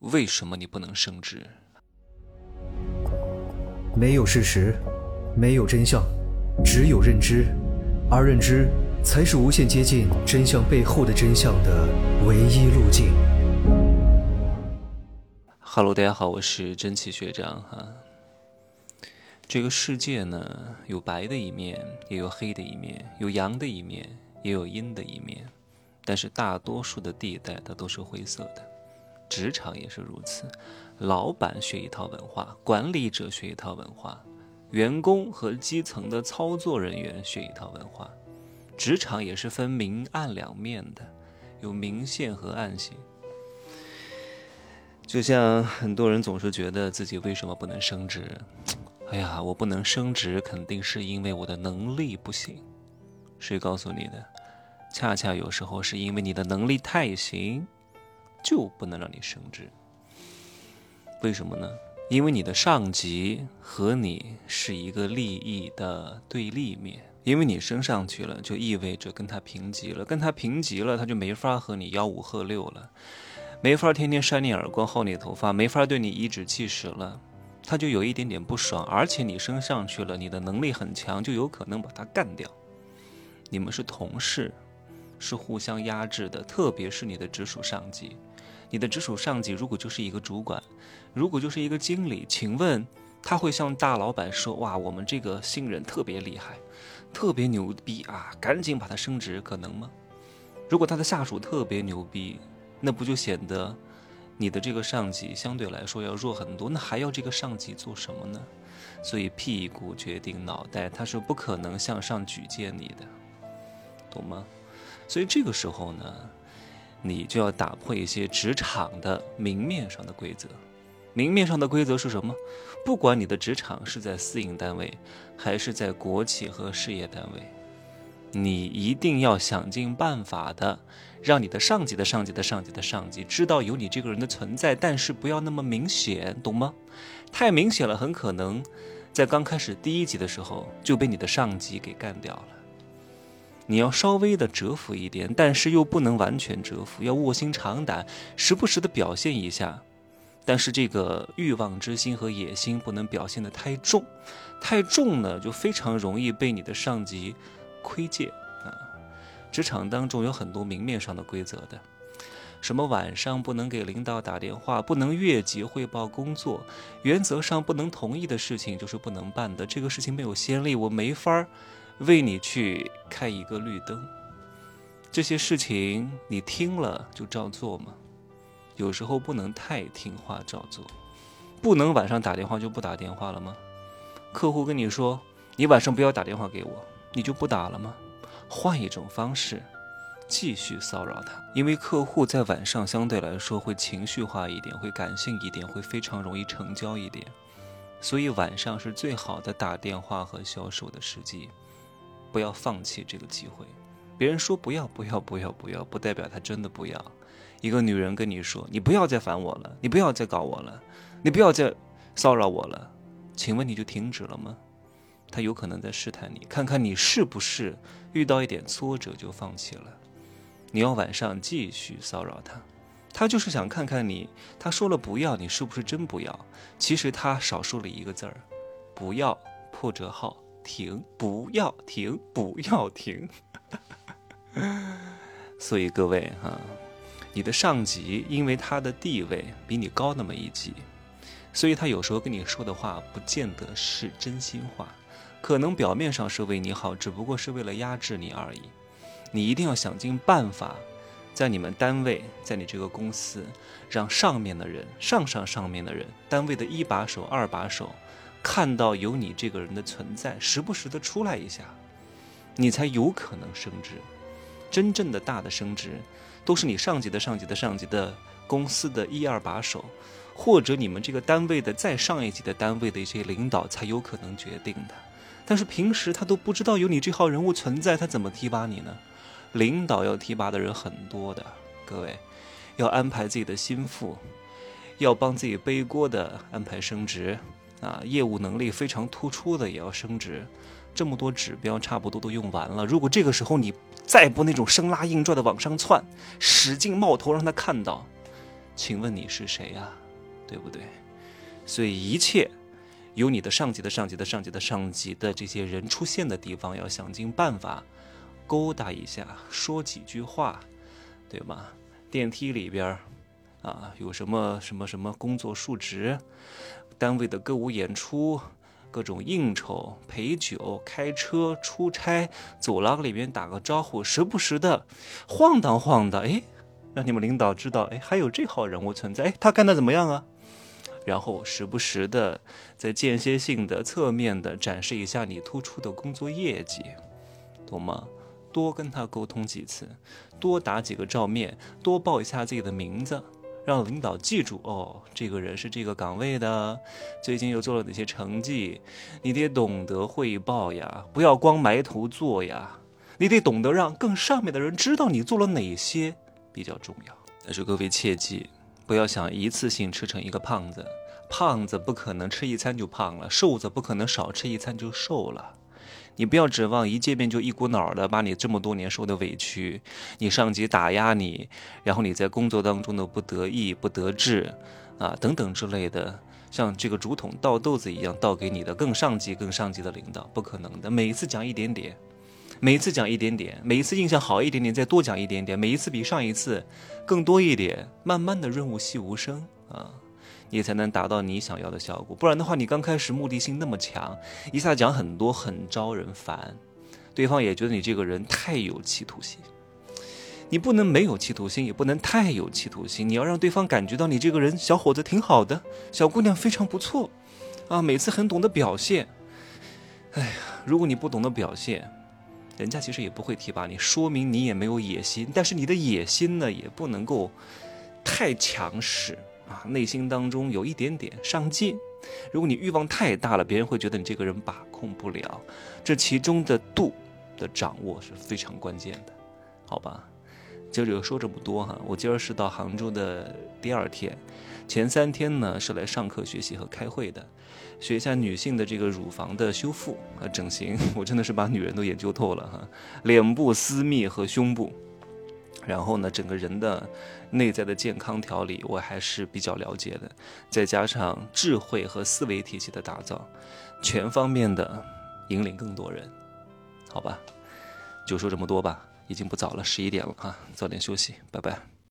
为什么你不能升职？没有事实，没有真相，只有认知，而认知才是无限接近真相背后的真相的唯一路径。Hello，大家好，我是真奇学长哈。这个世界呢，有白的一面，也有黑的一面，有阳的一面，也有阴的一面。但是大多数的地带它都是灰色的，职场也是如此。老板学一套文化，管理者学一套文化，员工和基层的操作人员学一套文化。职场也是分明暗两面的，有明线和暗线。就像很多人总是觉得自己为什么不能升职？哎呀，我不能升职，肯定是因为我的能力不行。谁告诉你的？恰恰有时候是因为你的能力太行，就不能让你升职。为什么呢？因为你的上级和你是一个利益的对立面。因为你升上去了，就意味着跟他平级了，跟他平级了，他就没法和你吆五喝六了。没法天天扇你耳光、薅你头发，没法对你颐指气使了，他就有一点点不爽。而且你升上去了，你的能力很强，就有可能把他干掉。你们是同事，是互相压制的，特别是你的直属上级。你的直属上级如果就是一个主管，如果就是一个经理，请问他会向大老板说：“哇，我们这个新人特别厉害，特别牛逼啊，赶紧把他升职，可能吗？”如果他的下属特别牛逼，那不就显得你的这个上级相对来说要弱很多？那还要这个上级做什么呢？所以屁股决定脑袋，他是不可能向上举荐你的，懂吗？所以这个时候呢，你就要打破一些职场的明面上的规则。明面上的规则是什么？不管你的职场是在私营单位，还是在国企和事业单位。你一定要想尽办法的，让你的上级的上级的上级的上级知道有你这个人的存在，但是不要那么明显，懂吗？太明显了，很可能在刚开始第一集的时候就被你的上级给干掉了。你要稍微的蛰伏一点，但是又不能完全蛰伏，要卧薪尝胆，时不时的表现一下。但是这个欲望之心和野心不能表现的太重，太重呢，就非常容易被你的上级。窥见啊，职场当中有很多明面上的规则的，什么晚上不能给领导打电话，不能越级汇报工作，原则上不能同意的事情就是不能办的。这个事情没有先例，我没法儿为你去开一个绿灯。这些事情你听了就照做吗？有时候不能太听话照做，不能晚上打电话就不打电话了吗？客户跟你说，你晚上不要打电话给我。你就不打了吗？换一种方式，继续骚扰他。因为客户在晚上相对来说会情绪化一点，会感性一点，会非常容易成交一点。所以晚上是最好的打电话和销售的时机，不要放弃这个机会。别人说不要不要不要不要，不代表他真的不要。一个女人跟你说：“你不要再烦我了，你不要再搞我了，你不要再骚扰我了。”请问你就停止了吗？他有可能在试探你，看看你是不是遇到一点挫折就放弃了。你要晚上继续骚扰他，他就是想看看你。他说了不要，你是不是真不要？其实他少说了一个字儿：不要破折号停，不要停，不要停。所以各位哈，你的上级因为他的地位比你高那么一级，所以他有时候跟你说的话不见得是真心话。可能表面上是为你好，只不过是为了压制你而已。你一定要想尽办法，在你们单位，在你这个公司，让上面的人、上上上面的人、单位的一把手、二把手，看到有你这个人的存在，时不时的出来一下，你才有可能升职。真正的大的升职，都是你上级的上级的上级的公司的一二把手，或者你们这个单位的再上一级的单位的一些领导才有可能决定的。但是平时他都不知道有你这号人物存在，他怎么提拔你呢？领导要提拔的人很多的，各位，要安排自己的心腹，要帮自己背锅的安排升职啊，业务能力非常突出的也要升职，这么多指标差不多都用完了。如果这个时候你再不那种生拉硬拽的往上窜，使劲冒头让他看到，请问你是谁呀？对不对？所以一切有你的上级的上级的上级的上级的这些人出现的地方，要想尽办法勾搭一下，说几句话，对吗？电梯里边啊，有什么什么什么工作述职，单位的歌舞演出。各种应酬、陪酒、开车、出差，走廊里面打个招呼，时不时的晃荡晃荡，哎，让你们领导知道，哎，还有这号人物存在，哎，他干的怎么样啊？然后时不时的在间歇性的、侧面的展示一下你突出的工作业绩，懂吗？多跟他沟通几次，多打几个照面，多报一下自己的名字。让领导记住哦，这个人是这个岗位的，最近又做了哪些成绩？你得懂得汇报呀，不要光埋头做呀。你得懂得让更上面的人知道你做了哪些比较重要。但是各位切记，不要想一次性吃成一个胖子，胖子不可能吃一餐就胖了，瘦子不可能少吃一餐就瘦了。你不要指望一见面就一股脑的把你这么多年受的委屈，你上级打压你，然后你在工作当中的不得意、不得志，啊等等之类的，像这个竹筒倒豆子一样倒给你的更上级、更上级的领导，不可能的。每一次讲一点点，每一次讲一点点，每一次印象好一点点，再多讲一点点，每一次比上一次更多一点，慢慢的润物细无声啊。你才能达到你想要的效果，不然的话，你刚开始目的性那么强，一下讲很多很招人烦，对方也觉得你这个人太有企图心。你不能没有企图心，也不能太有企图心，你要让对方感觉到你这个人小伙子挺好的，小姑娘非常不错，啊，每次很懂得表现。哎呀，如果你不懂得表现，人家其实也不会提拔你，说明你也没有野心。但是你的野心呢，也不能够太强势。啊，内心当中有一点点上进。如果你欲望太大了，别人会觉得你这个人把控不了。这其中的度的掌握是非常关键的，好吧？今儿就说这么多哈。我今儿是到杭州的第二天，前三天呢是来上课学习和开会的，学一下女性的这个乳房的修复和整形。我真的是把女人都研究透了哈，脸部、私密和胸部。然后呢，整个人的内在的健康调理，我还是比较了解的。再加上智慧和思维体系的打造，全方面的引领更多人，好吧？就说这么多吧，已经不早了，十一点了啊，早点休息，拜拜。